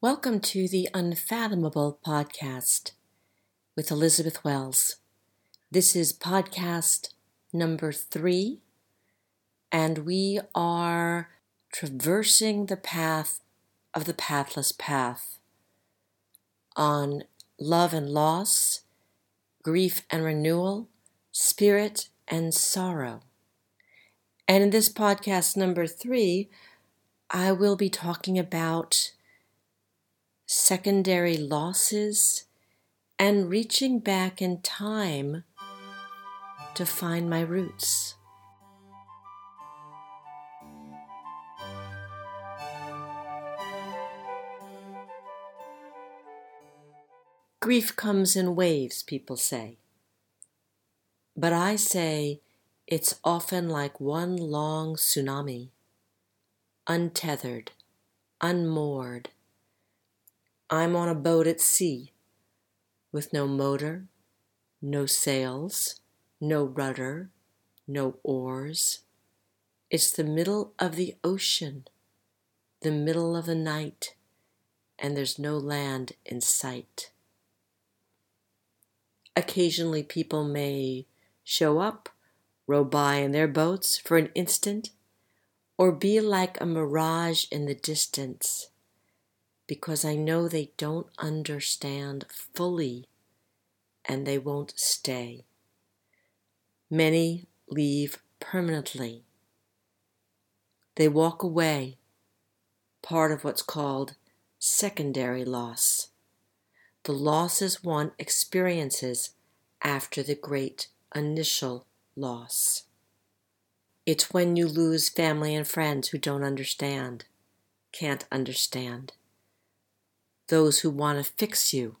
Welcome to the Unfathomable podcast with Elizabeth Wells. This is podcast number three, and we are traversing the path of the pathless path on love and loss, grief and renewal, spirit and sorrow. And in this podcast number three, I will be talking about secondary losses, and reaching back in time to find my roots. Grief comes in waves, people say. But I say it's often like one long tsunami, untethered, unmoored, I'm on a boat at sea with no motor, no sails, no rudder, no oars. It's the middle of the ocean, the middle of the night, and there's no land in sight. Occasionally, people may show up, row by in their boats for an instant, or be like a mirage in the distance because I know they don't understand fully and they won't stay. Many leave permanently. They walk away, part of what's called secondary loss. The losses one experiences after the great initial loss. It's when you lose family and friends who don't understand, can't understand those who want to fix you,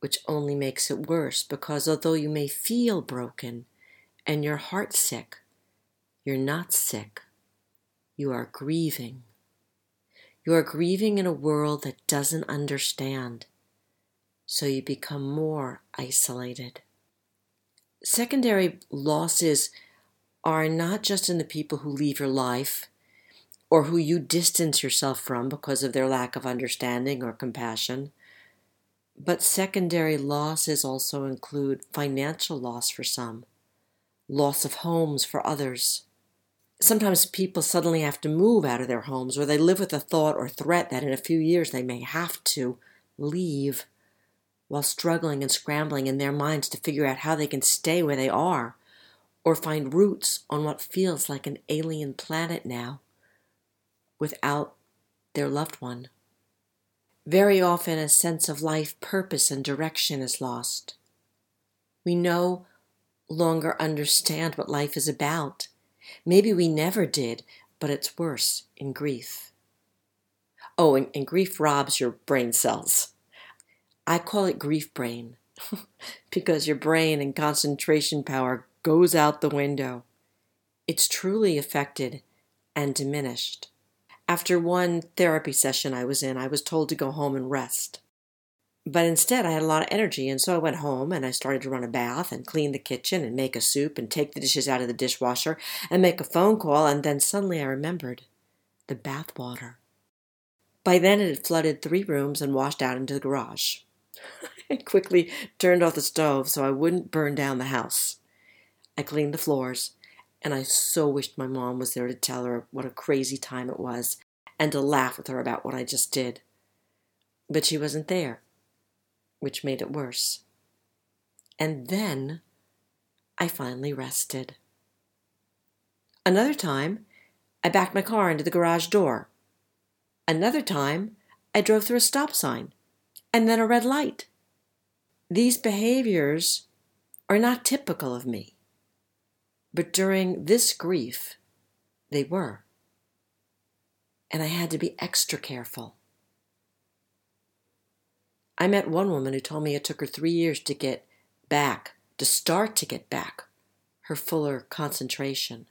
which only makes it worse because although you may feel broken and your heart sick, you're not sick. You are grieving. You are grieving in a world that doesn't understand, so you become more isolated. Secondary losses are not just in the people who leave your life or who you distance yourself from because of their lack of understanding or compassion. But secondary losses also include financial loss for some, loss of homes for others. Sometimes people suddenly have to move out of their homes, or they live with the thought or threat that in a few years they may have to leave while struggling and scrambling in their minds to figure out how they can stay where they are or find roots on what feels like an alien planet now without their loved one. Very often, a sense of life purpose and direction is lost. We no longer understand what life is about. Maybe we never did, but it's worse in grief. Oh, and, and grief robs your brain cells. I call it grief brain because your brain and concentration power goes out the window. It's truly affected and diminished. After one therapy session I was in, I was told to go home and rest. But instead, I had a lot of energy, and so I went home and I started to run a bath and clean the kitchen and make a soup and take the dishes out of the dishwasher and make a phone call, and then suddenly I remembered the bath water. By then, it had flooded three rooms and washed out into the garage. I quickly turned off the stove so I wouldn't burn down the house. I cleaned the floors and I so wished my mom was there to tell her what a crazy time it was and to laugh with her about what I just did. But she wasn't there, which made it worse. And then I finally rested. Another time, I backed my car into the garage door. Another time, I drove through a stop sign and then a red light. These behaviors are not typical of me. But during this grief, they were. And I had to be extra careful. I met one woman who told me it took her three years to get back, to start to get back, her fuller concentration.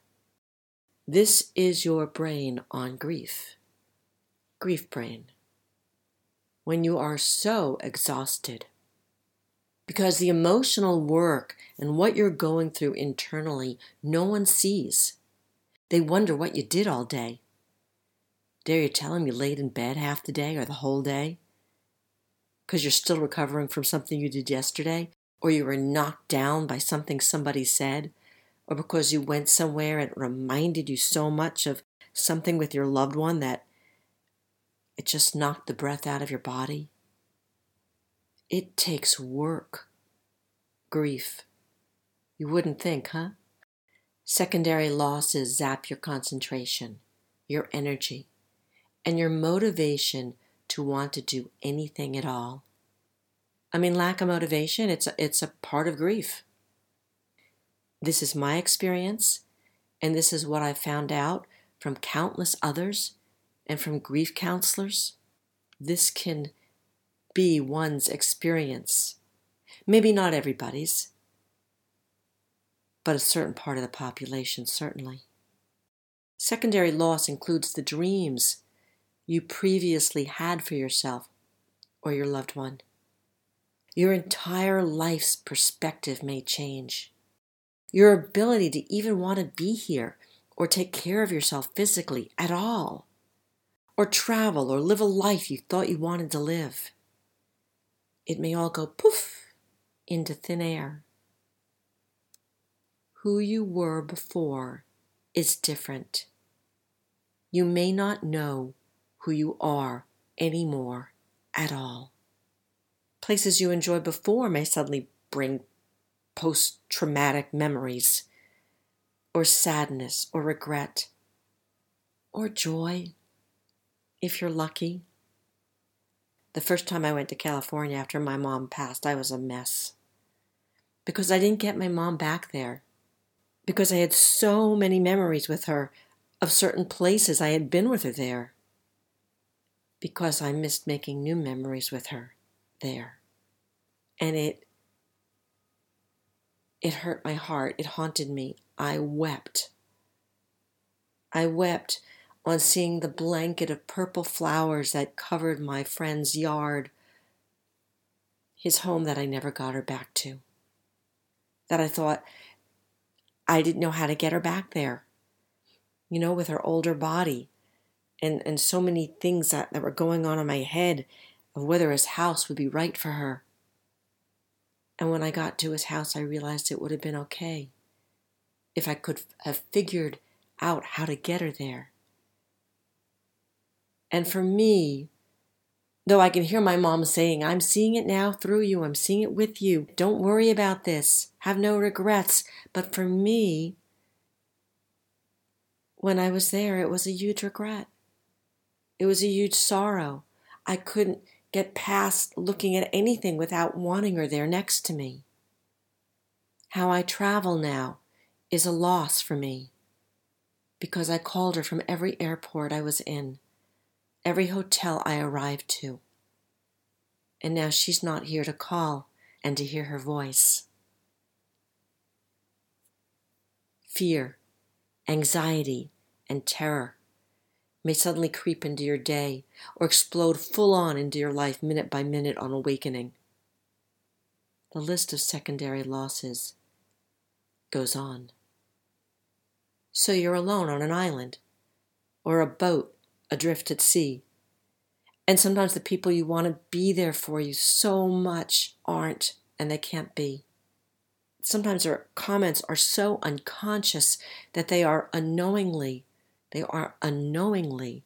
This is your brain on grief. Grief brain. When you are so exhausted, because the emotional work and what you're going through internally, no one sees. They wonder what you did all day. Dare you tell them you laid in bed half the day or the whole day? Because you're still recovering from something you did yesterday? Or you were knocked down by something somebody said? Or because you went somewhere and it reminded you so much of something with your loved one that it just knocked the breath out of your body? It takes work. Grief. You wouldn't think, huh? Secondary losses zap your concentration, your energy, and your motivation to want to do anything at all. I mean, lack of motivation, it's a, it's a part of grief. This is my experience, and this is what I've found out from countless others and from grief counselors. This can be one's experience. Maybe not everybody's, but a certain part of the population, certainly. Secondary loss includes the dreams you previously had for yourself or your loved one. Your entire life's perspective may change. Your ability to even want to be here or take care of yourself physically at all, or travel or live a life you thought you wanted to live. It may all go poof into thin air. Who you were before is different. You may not know who you are anymore at all. Places you enjoyed before may suddenly bring post traumatic memories, or sadness, or regret, or joy, if you're lucky. The first time I went to California after my mom passed, I was a mess. Because I didn't get my mom back there. Because I had so many memories with her of certain places I had been with her there because I missed making new memories with her there. And it it hurt my heart. It haunted me. I wept. I wept on seeing the blanket of purple flowers that covered my friend's yard, his home that I never got her back to. That I thought I didn't know how to get her back there. You know, with her older body, and, and so many things that, that were going on in my head of whether his house would be right for her. And when I got to his house, I realized it would have been okay if I could have figured out how to get her there. And for me, though I can hear my mom saying, I'm seeing it now through you, I'm seeing it with you, don't worry about this, have no regrets. But for me, when I was there, it was a huge regret. It was a huge sorrow. I couldn't get past looking at anything without wanting her there next to me. How I travel now is a loss for me because I called her from every airport I was in, every hotel I arrived to. And now she's not here to call and to hear her voice. Fear, anxiety, and terror may suddenly creep into your day or explode full on into your life minute by minute on awakening. The list of secondary losses goes on. So you're alone on an island or a boat adrift at sea. And sometimes the people you want to be there for you so much aren't, and they can't be. Sometimes their comments are so unconscious that they are unknowingly they are unknowingly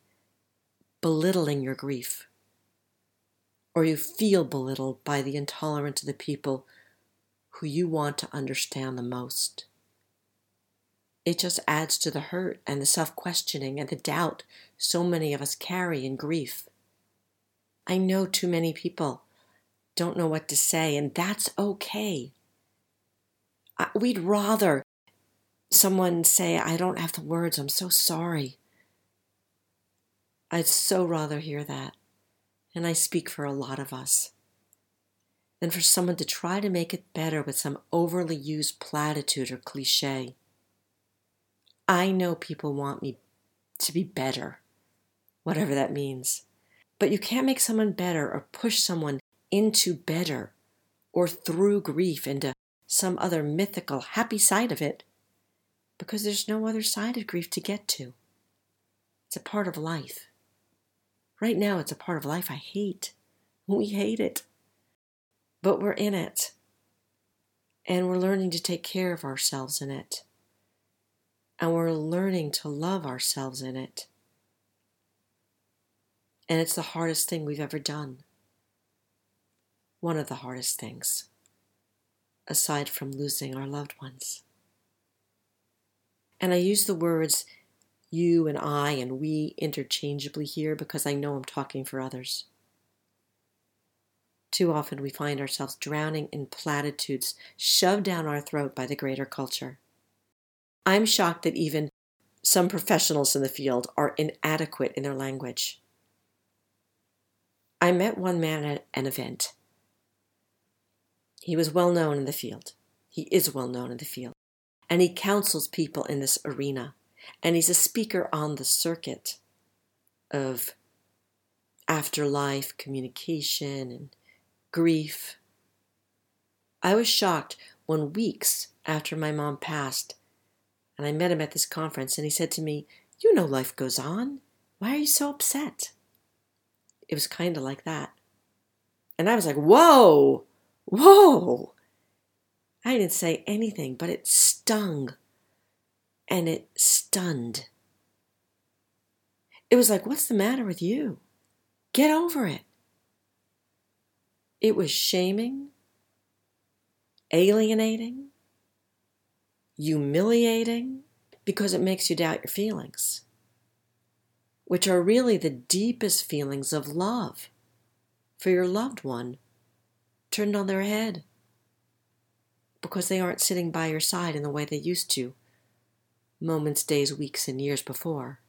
belittling your grief. Or you feel belittled by the intolerance of the people who you want to understand the most. It just adds to the hurt and the self questioning and the doubt so many of us carry in grief. I know too many people don't know what to say, and that's okay. We'd rather someone say, I don't have the words, I'm so sorry. I'd so rather hear that, and I speak for a lot of us, than for someone to try to make it better with some overly used platitude or cliche. I know people want me to be better, whatever that means, but you can't make someone better or push someone into better or through grief into some other mythical happy side of it because there's no other side of grief to get to. It's a part of life. Right now, it's a part of life I hate. We hate it. But we're in it. And we're learning to take care of ourselves in it. And we're learning to love ourselves in it. And it's the hardest thing we've ever done. One of the hardest things, aside from losing our loved ones. And I use the words you and I and we interchangeably here because I know I'm talking for others. Too often we find ourselves drowning in platitudes shoved down our throat by the greater culture. I'm shocked that even some professionals in the field are inadequate in their language. I met one man at an event. He was well known in the field. He is well known in the field. And he counsels people in this arena and he's a speaker on the circuit of afterlife communication and grief. I was shocked when weeks after my mom passed, and I met him at this conference, and he said to me, You know life goes on. Why are you so upset? It was kind of like that. And I was like, Whoa, whoa. I didn't say anything, but it stung and it stunned. It was like, What's the matter with you? Get over it. It was shaming, alienating, humiliating, because it makes you doubt your feelings, which are really the deepest feelings of love for your loved one turned on their head because they aren't sitting by your side in the way they used to moments, days, weeks, and years before.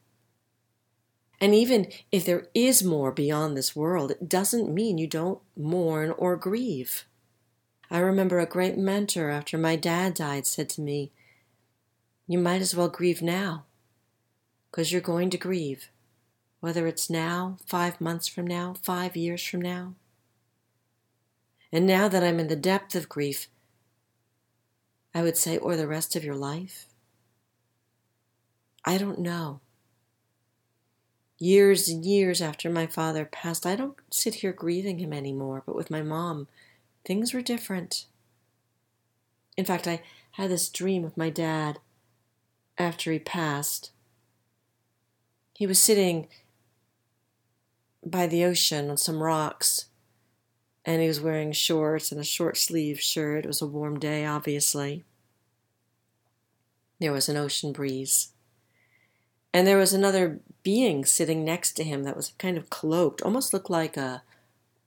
And even if there is more beyond this world, it doesn't mean you don't mourn or grieve. I remember a great mentor after my dad died said to me, You might as well grieve now, because you're going to grieve, whether it's now, five months from now, five years from now. And now that I'm in the depth of grief, I would say, or the rest of your life, I don't know. Years and years after my father passed, I don't sit here grieving him anymore, but with my mom, things were different. In fact, I had this dream of my dad after he passed. He was sitting by the ocean on some rocks, and he was wearing shorts and a short sleeve shirt. It was a warm day, obviously. There was an ocean breeze. And there was another being sitting next to him that was kind of cloaked, almost looked like a,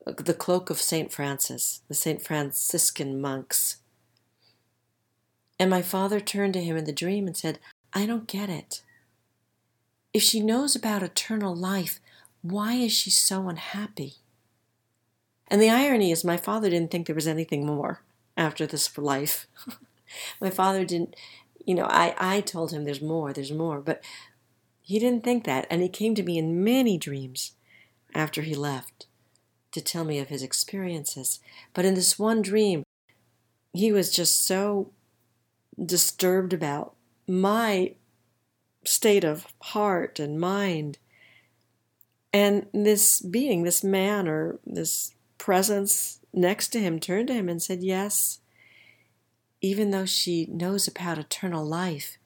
the cloak of St. Francis, the St. Franciscan monks. And my father turned to him in the dream and said, I don't get it. If she knows about eternal life, why is she so unhappy? And the irony is, my father didn't think there was anything more after this life. my father didn't, you know, I, I told him there's more, there's more. But he didn't think that, and he came to me in many dreams after he left to tell me of his experiences. But in this one dream, he was just so disturbed about my state of heart and mind. And this being, this man or this presence next to him turned to him and said, Yes, even though she knows about eternal life,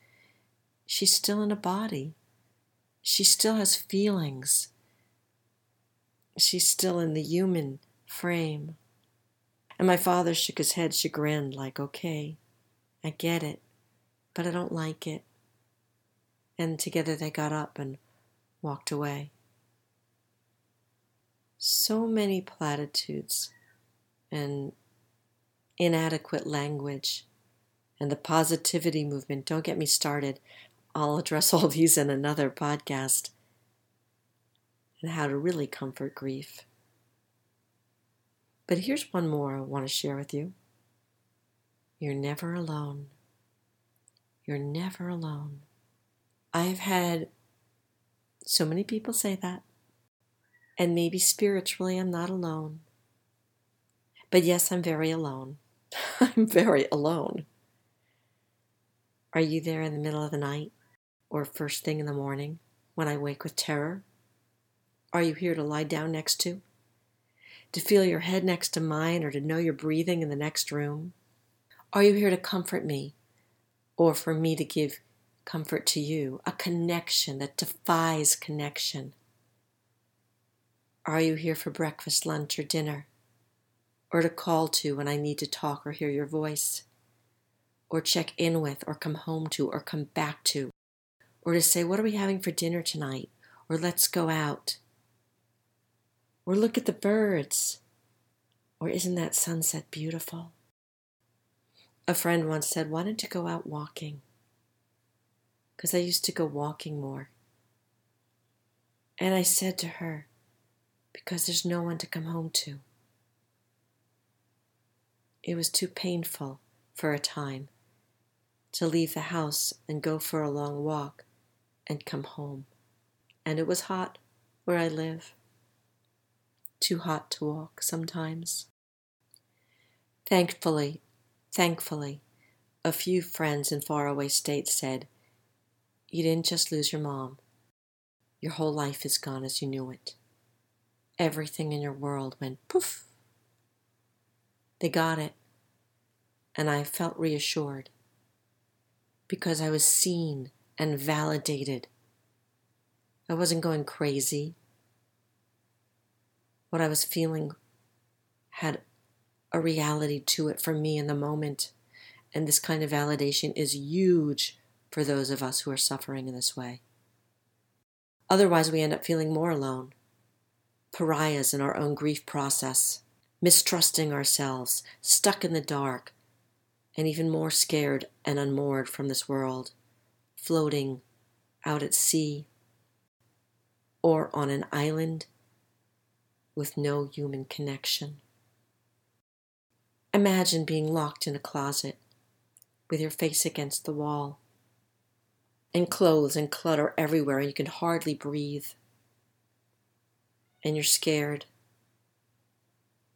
she's still in a body she still has feelings. She's still in the human frame. And my father shook his head chagrined, like, okay, I get it, but I don't like it. And together they got up and walked away. So many platitudes and inadequate language and the positivity movement. Don't get me started. I'll address all these in another podcast and how to really comfort grief. But here's one more I want to share with you. You're never alone. You're never alone. I've had so many people say that. And maybe spiritually, I'm not alone. But yes, I'm very alone. I'm very alone. Are you there in the middle of the night? or first thing in the morning when I wake with terror? Are you here to lie down next to? To feel your head next to mine or to know you're breathing in the next room? Are you here to comfort me or for me to give comfort to you? A connection that defies connection. Are you here for breakfast, lunch, or dinner? Or to call to when I need to talk or hear your voice? Or check in with, or come home to, or come back to? Or to say, What are we having for dinner tonight? Or let's go out? Or look at the birds? Or isn't that sunset beautiful? A friend once said, Why don't you go out walking? Because I used to go walking more. And I said to her, Because there's no one to come home to. It was too painful for a time to leave the house and go for a long walk and come home. And it was hot where I live. Too hot to walk sometimes. Thankfully, Thankfully, a few friends in faraway states said, You didn't just lose your mom. Your whole life is gone as you knew it. Everything in your world went poof. They got it, and I felt reassured because I was seen and validated. I wasn't going crazy. What I was feeling had a reality to it for me in the moment. And this kind of validation is huge for those of us who are suffering in this way. Otherwise, we end up feeling more alone, pariahs in our own grief process, mistrusting ourselves, stuck in the dark, and even more scared and unmoored from this world, floating out at sea or on an island with no human connection. Imagine being locked in a closet with your face against the wall and clothes and clutter everywhere, and you can hardly breathe. And you're scared.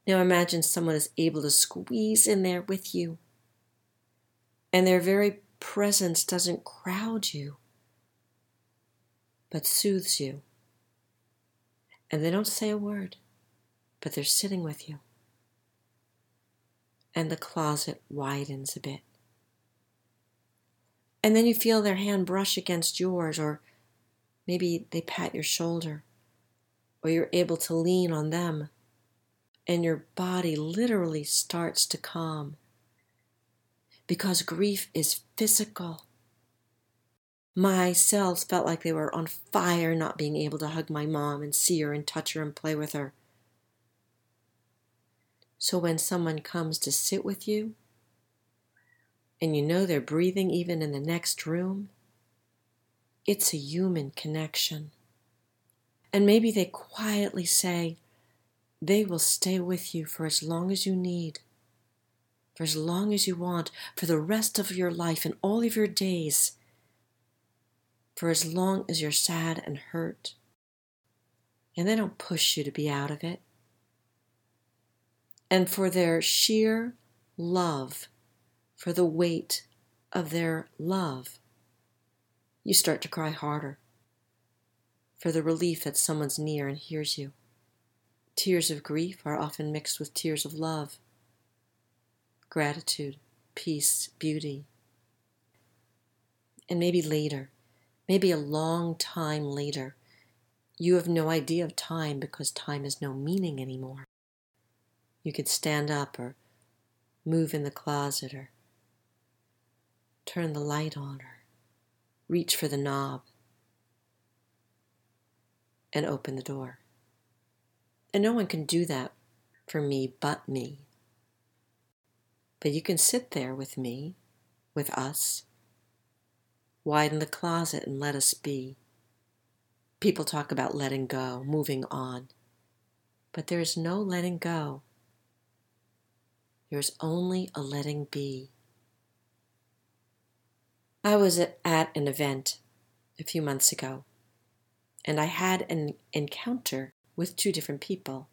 Now imagine someone is able to squeeze in there with you, and their very presence doesn't crowd you, but soothes you. And they don't say a word, but they're sitting with you and the closet widens a bit. And then you feel their hand brush against yours, or maybe they pat your shoulder, or you're able to lean on them, and your body literally starts to calm. Because grief is physical. My cells felt like they were on fire not being able to hug my mom and see her and touch her and play with her. So when someone comes to sit with you, and you know they're breathing even in the next room, it's a human connection. And maybe they quietly say, they will stay with you for as long as you need, for as long as you want, for the rest of your life and all of your days, for as long as you're sad and hurt. And they don't push you to be out of it and for their sheer love, for the weight of their love, you start to cry harder for the relief that someone's near and hears you. Tears of grief are often mixed with tears of love, gratitude, peace, beauty. And maybe later, maybe a long time later, you have no idea of time because time has no meaning anymore. You could stand up or move in the closet or turn the light on or reach for the knob and open the door. And no one can do that for me but me. But you can sit there with me, with us, widen the closet and let us be. People talk about letting go, moving on. But there is no letting go there's only a letting be. I was at an event a few months ago, and I had an encounter with two different people.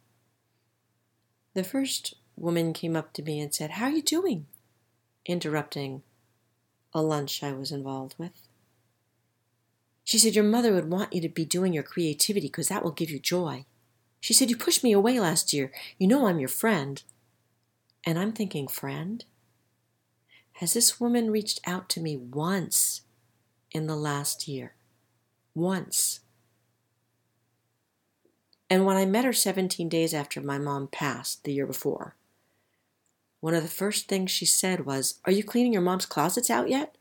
The first woman came up to me and said, How are you doing? interrupting a lunch I was involved with. She said, Your mother would want you to be doing your creativity because that will give you joy. She said, You pushed me away last year. You know I'm your friend. And I'm thinking, Friend? Has this woman reached out to me once in the last year? Once. And when I met her 17 days after my mom passed the year before, one of the first things she said was, Are you cleaning your mom's closets out yet?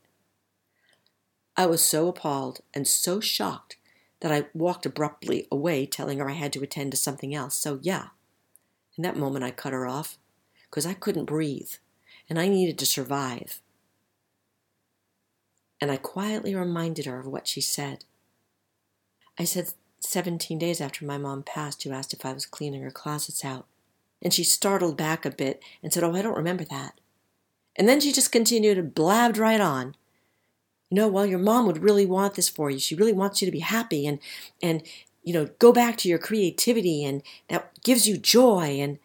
I was so appalled and so shocked that I walked abruptly away, telling her I had to attend to something else. So, yeah, in that moment I cut her off because I couldn't breathe and I needed to survive. And I quietly reminded her of what she said. I said, 17 days after my mom passed, you asked if I was cleaning her closets out. And she startled back a bit and said, Oh, I don't remember that. And then she just continued and blabbed right on. You know, well, your mom would really want this for you. She really wants you to be happy and, and, you know, go back to your creativity and that gives you joy. And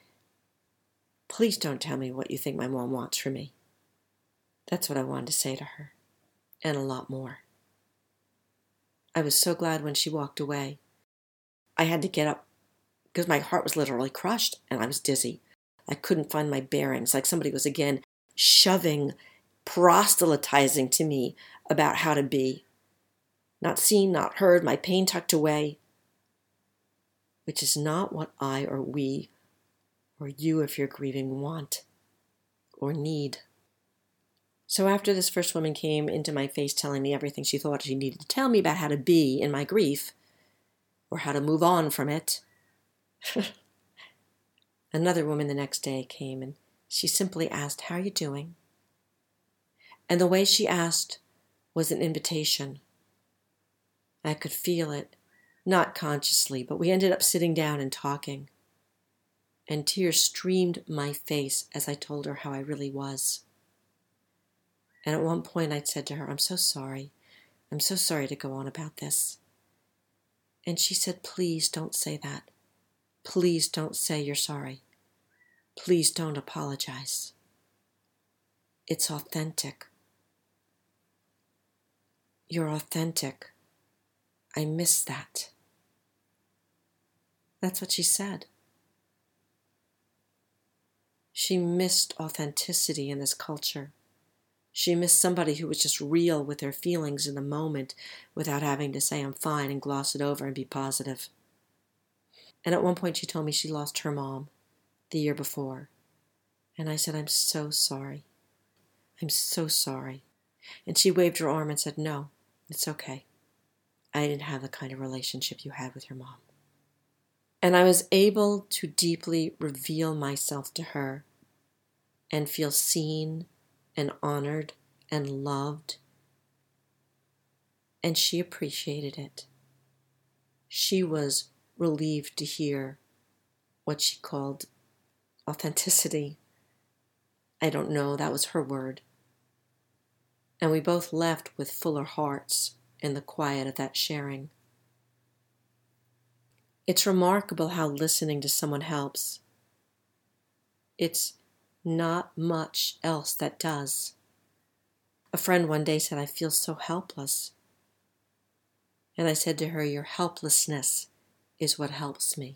please don't tell me what you think my mom wants for me. That's what I wanted to say to her, and a lot more. I was so glad when she walked away. I had to get up because my heart was literally crushed and I was dizzy. I couldn't find my bearings, like somebody was again shoving, proselytizing to me about how to be. Not seen, not heard, my pain tucked away, which is not what I or we or you, if you're grieving, want or need. So after this first woman came into my face telling me everything she thought she needed to tell me about how to be in my grief, or how to move on from it, Another woman the next day came and she simply asked, How are you doing? And the way she asked was an invitation. I could feel it, not consciously, but we ended up sitting down and talking. And tears streamed my face as I told her how I really was. And at one point I'd said to her, I'm so sorry. I'm so sorry to go on about this. And she said, Please don't say that. Please don't say you're sorry. Please don't apologize. It's authentic. You're authentic. I miss that. That's what she said. She missed authenticity in this culture. She missed somebody who was just real with their feelings in the moment without having to say, I'm fine, and gloss it over and be positive. And at one point, she told me she lost her mom the year before. And I said, I'm so sorry. I'm so sorry. And she waved her arm and said, No, it's okay. I didn't have the kind of relationship you had with your mom. And I was able to deeply reveal myself to her and feel seen and honored and loved. And she appreciated it. She was relieved to hear what she called authenticity. I don't know, that was her word. And we both left with fuller hearts in the quiet of that sharing. It's remarkable how listening to someone helps. It's not much else that does. A friend one day said, I feel so helpless. And I said to her, Your helplessness is what helps me.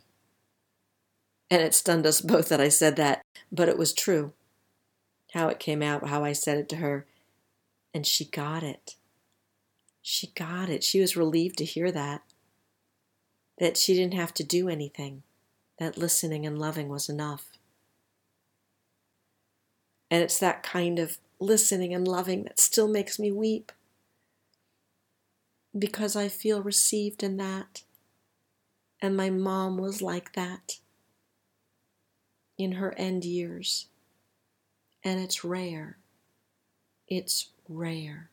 And it stunned us both that I said that, but it was true. How it came out, how I said it to her. And she got it. She got it. She was relieved to hear that. That she didn't have to do anything, that listening and loving was enough. And it's that kind of listening and loving that still makes me weep because I feel received in that. And my mom was like that in her end years. And it's rare. It's rare.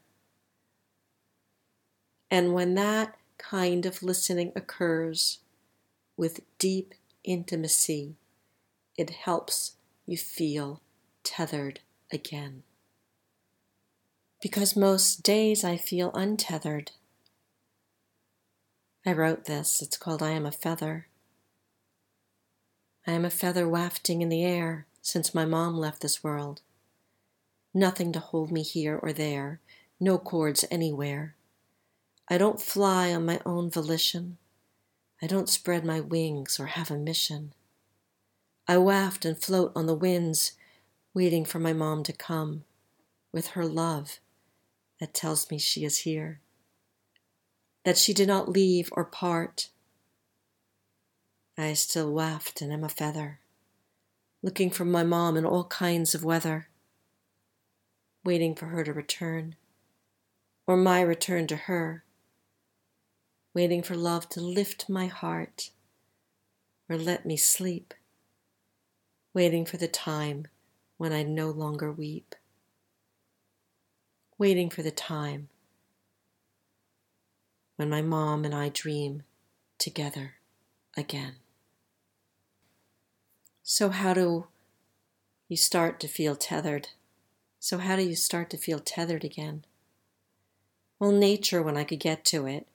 And when that kind of listening occurs with deep intimacy, it helps you feel tethered again. Because most days I feel untethered. I wrote this. It's called I Am a Feather. I am a feather wafting in the air since my mom left this world. Nothing to hold me here or there, no cords anywhere. I don't fly on my own volition. I don't spread my wings or have a mission. I waft and float on the winds, waiting for my mom to come with her love that tells me she is here, that she did not leave or part. I still waft and am a feather, looking for my mom in all kinds of weather, waiting for her to return, or my return to her waiting for love to lift my heart or let me sleep, waiting for the time when I no longer weep, waiting for the time when my mom and I dream together again. So, how do you start to feel tethered? So, how do you start to feel tethered again? Well, nature, when I could get to it,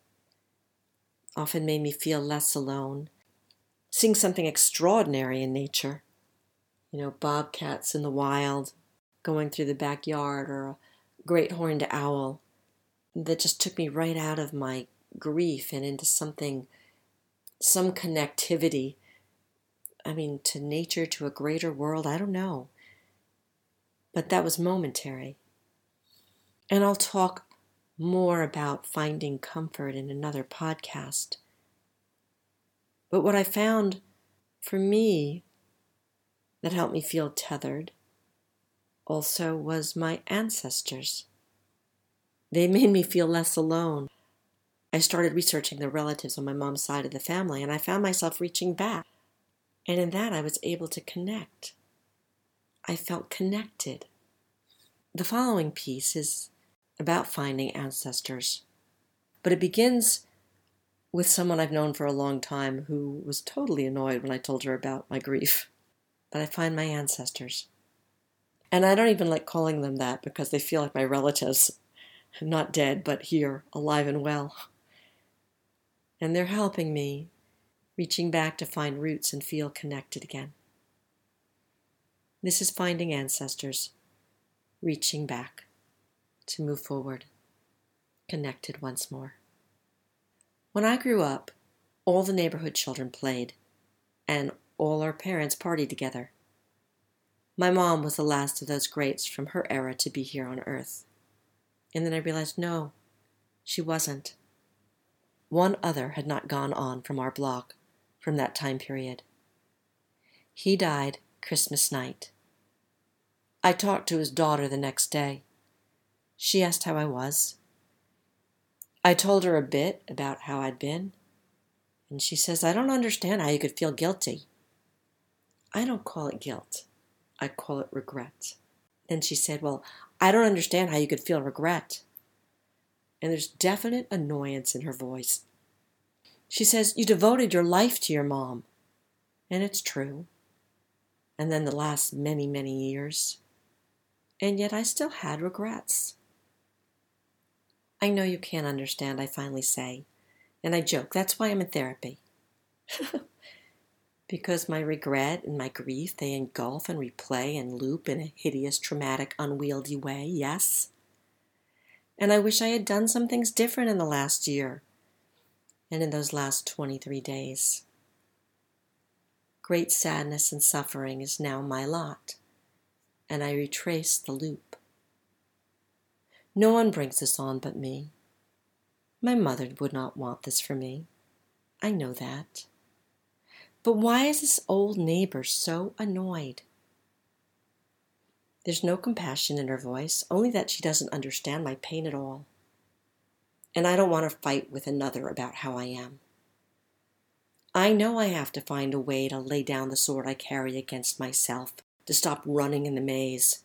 often made me feel less alone. Seeing something extraordinary in nature, you know, bobcats in the wild, going through the backyard, or a great horned owl, that just took me right out of my grief and into something, some connectivity. I mean, to nature, to a greater world, I don't know. But that was momentary. And I'll talk more about finding comfort in another podcast. But what I found for me that helped me feel tethered also was my ancestors. They made me feel less alone. I started researching the relatives on my mom's side of the family, and I found myself reaching back. And in that, I was able to connect. I felt connected. The following piece is about finding ancestors. But it begins with someone I've known for a long time who was totally annoyed when I told her about my grief. But I find my ancestors. And I don't even like calling them that because they feel like my relatives, not dead, but here, alive and well. And they're helping me, reaching back to find roots and feel connected again. This is finding ancestors, reaching back to move forward, connected once more. When I grew up, all the neighborhood children played, and all our parents party together. My mom was the last of those greats from her era to be here on earth. And then I realized no, she wasn't. One other had not gone on from our block from that time period. He died Christmas night. I talked to his daughter the next day. She asked how I was. I told her a bit about how I'd been, and she says, I don't understand how you could feel guilty. I don't call it guilt, I call it regret. Then she said, Well, I don't understand how you could feel regret. And there's definite annoyance in her voice. She says, You devoted your life to your mom. And it's true. And then the last many, many years. And yet I still had regrets. I know you can't understand, I finally say. And I joke, that's why I'm in therapy. because my regret and my grief, they engulf and replay and loop in a hideous, traumatic, unwieldy way, yes. And I wish I had done some things different in the last year and in those last 23 days. Great sadness and suffering is now my lot, and I retrace the loop. No one brings this on but me. My mother would not want this for me. I know that. But why is this old neighbor so annoyed? There's no compassion in her voice, only that she doesn't understand my pain at all. And I don't want to fight with another about how I am. I know I have to find a way to lay down the sword I carry against myself, to stop running in the maze,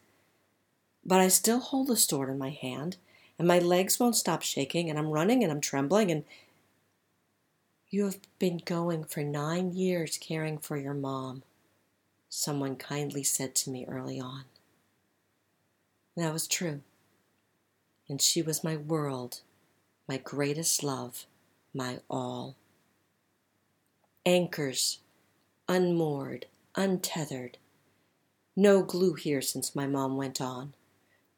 but I still hold the sword in my hand, and my legs won't stop shaking, and I'm running and I'm trembling, and you have been going for nine years caring for your mom, someone kindly said to me early on. That was true. And she was my world, my greatest love, my all. Anchors, unmoored, untethered. No glue here since my mom went on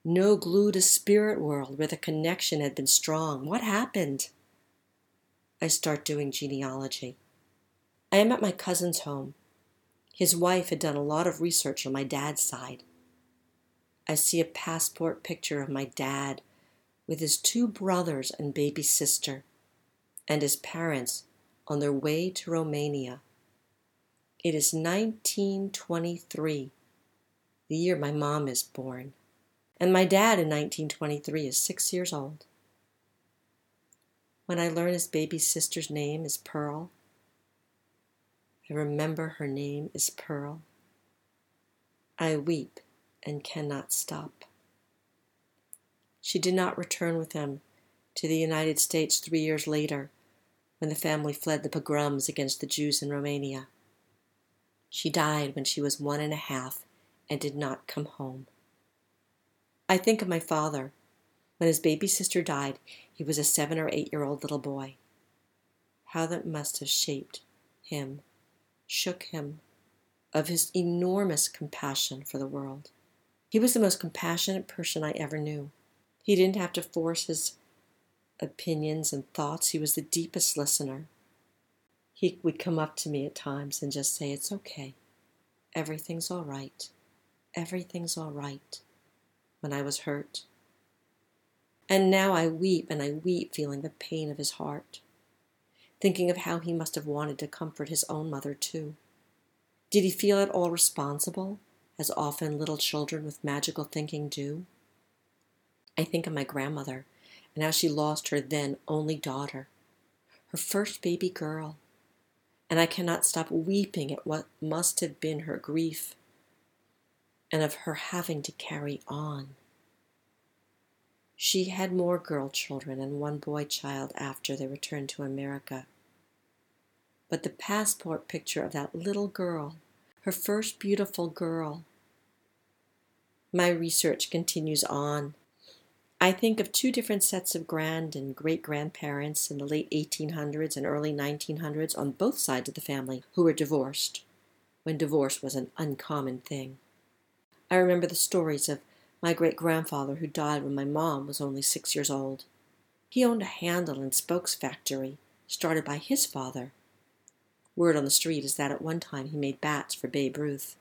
no glue to spirit world where the connection had been strong. What happened? I start doing genealogy. I am at my cousin's home. His wife had done a lot of research on my dad's side. I see a passport picture of my dad with his two brothers and baby sister and his parents on their way to Romania. It is 1923, the year my mom is born, and my dad in 1923 is six years old. When I learn his baby sister's name is Pearl, I remember her name is Pearl. I weep and cannot stop. She did not return with him to the United States three years later when the family fled the pogroms against the Jews in Romania. She died when she was one and a half and did not come home. I think of my father. When his baby sister died, he was a seven or eight year old little boy. How that must have shaped him shook him of his enormous compassion for the world. He was the most compassionate person I ever knew. He didn't have to force his opinions and thoughts, he was the deepest listener. He would come up to me at times and just say, It's okay. Everything's all right. Everything's all right. When I was hurt. And now I weep and I weep, feeling the pain of his heart thinking of how he must have wanted to comfort his own mother, too. Did he feel at all responsible, as often little children with magical thinking do? I think of my grandmother and how she lost her then only daughter, her first baby girl, and I cannot stop weeping at what must have been her grief and of her having to carry on. She had more girl children and one boy child after they returned to America. But the passport picture of that little girl, her first beautiful girl. My research continues on. I think of two different sets of grand and great grandparents in the late 1800s and early 1900s on both sides of the family who were divorced, when divorce was an uncommon thing. I remember the stories of my great grandfather, who died when my mom was only six years old. He owned a handle and spokes factory started by his father. Word on the street is that at one time he made bats for Babe Ruth.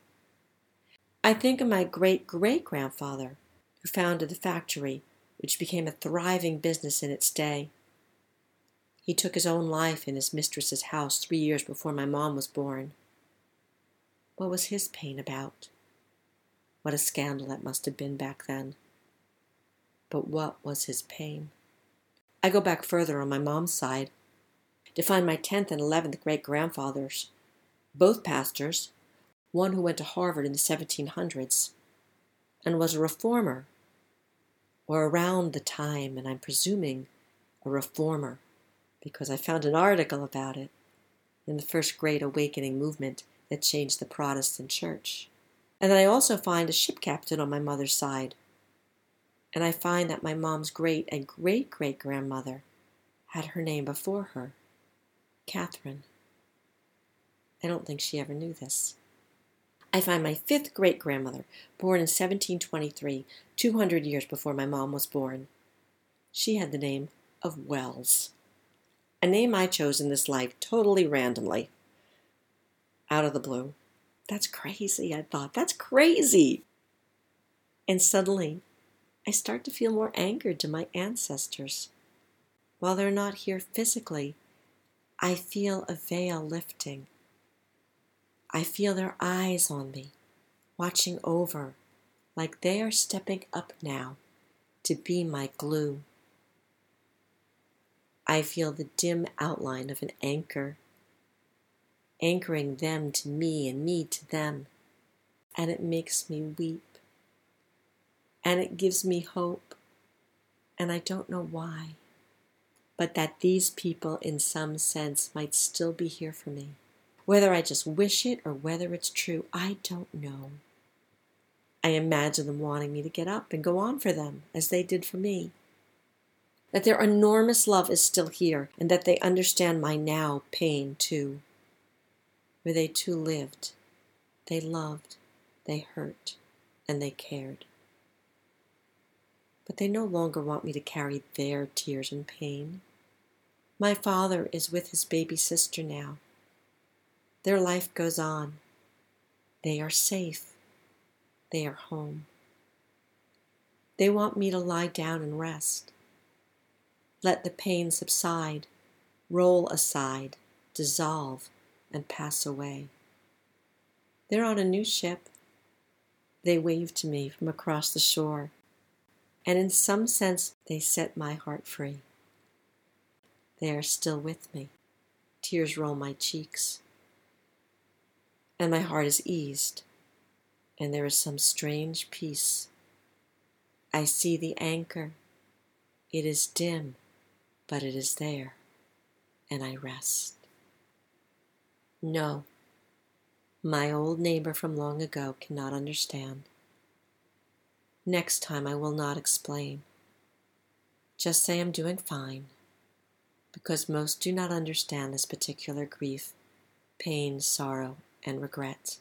I think of my great great grandfather, who founded the factory, which became a thriving business in its day. He took his own life in his mistress's house three years before my mom was born. What was his pain about? What a scandal that must have been back then. But what was his pain? I go back further on my mom's side to find my 10th and 11th great grandfathers, both pastors, one who went to Harvard in the 1700s and was a reformer, or around the time, and I'm presuming a reformer, because I found an article about it in the first Great Awakening movement that changed the Protestant church. And I also find a ship captain on my mother's side. And I find that my mom's great and great great grandmother had her name before her Catherine. I don't think she ever knew this. I find my fifth great grandmother, born in 1723, 200 years before my mom was born. She had the name of Welles, a name I chose in this life totally randomly, out of the blue. That's crazy, I thought. That's crazy. And suddenly, I start to feel more angered to my ancestors. While they're not here physically, I feel a veil lifting. I feel their eyes on me, watching over, like they are stepping up now to be my glue. I feel the dim outline of an anchor anchoring them to me and me to them. And it makes me weep. And it gives me hope. And I don't know why. But that these people, in some sense, might still be here for me. Whether I just wish it or whether it's true, I don't know. I imagine them wanting me to get up and go on for them, as they did for me. That their enormous love is still here, and that they understand my now pain too where they too lived. They loved, they hurt, and they cared. But they no longer want me to carry their tears and pain. My father is with his baby sister now. Their life goes on. They are safe. They are home. They want me to lie down and rest. Let the pain subside, roll aside, dissolve, and pass away. They're on a new ship. They wave to me from across the shore, and in some sense they set my heart free. They are still with me. Tears roll my cheeks, and my heart is eased, and there is some strange peace. I see the anchor. It is dim but it is there, and I rest. No, my old neighbor from long ago cannot understand. Next time I will not explain. Just say I'm doing fine, because most do not understand this particular grief, pain, sorrow, and regret.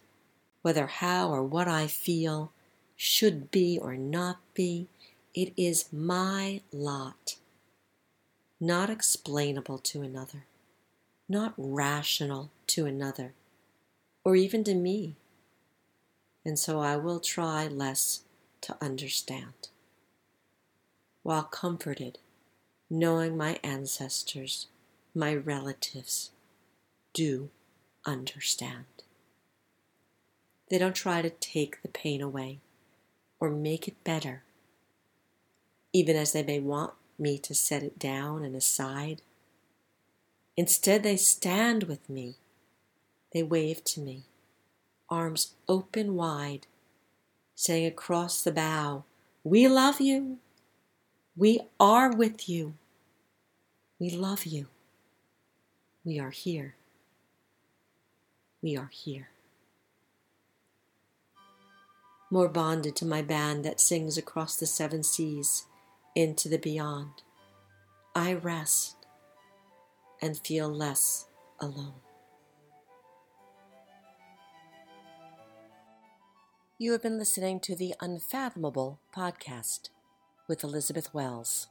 Whether how or what I feel should be or not be, it is my lot not explainable to another, not rational to another, or even to me. And so I will try less to understand. While comforted, knowing my ancestors, my relatives, do understand. They don't try to take the pain away or make it better, even as they may want me to set it down and aside. Instead, they stand with me. They wave to me, arms open wide, saying across the bow, We love you. We are with you. We love you. We are here. We are here. More bonded to my band that sings across the seven seas into the beyond. I rest and feel less alone. You have been listening to the Unfathomable podcast with Elizabeth Welles.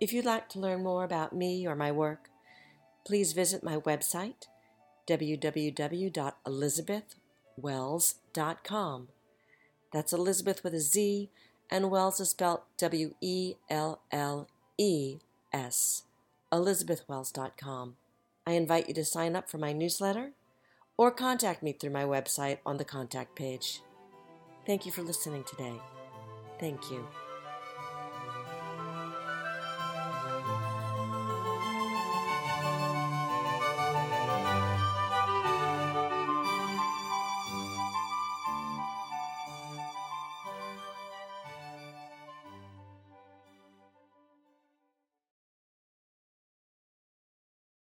If you'd like to learn more about me or my work, please visit my website, www.elizabethwelles.com. That's Elizabeth with a Z and Welles is spelled W E L L E S, elizabethwelles.com. I invite you to sign up for my newsletter or contact me through my website on the contact page. Thank you for listening today. Thank you.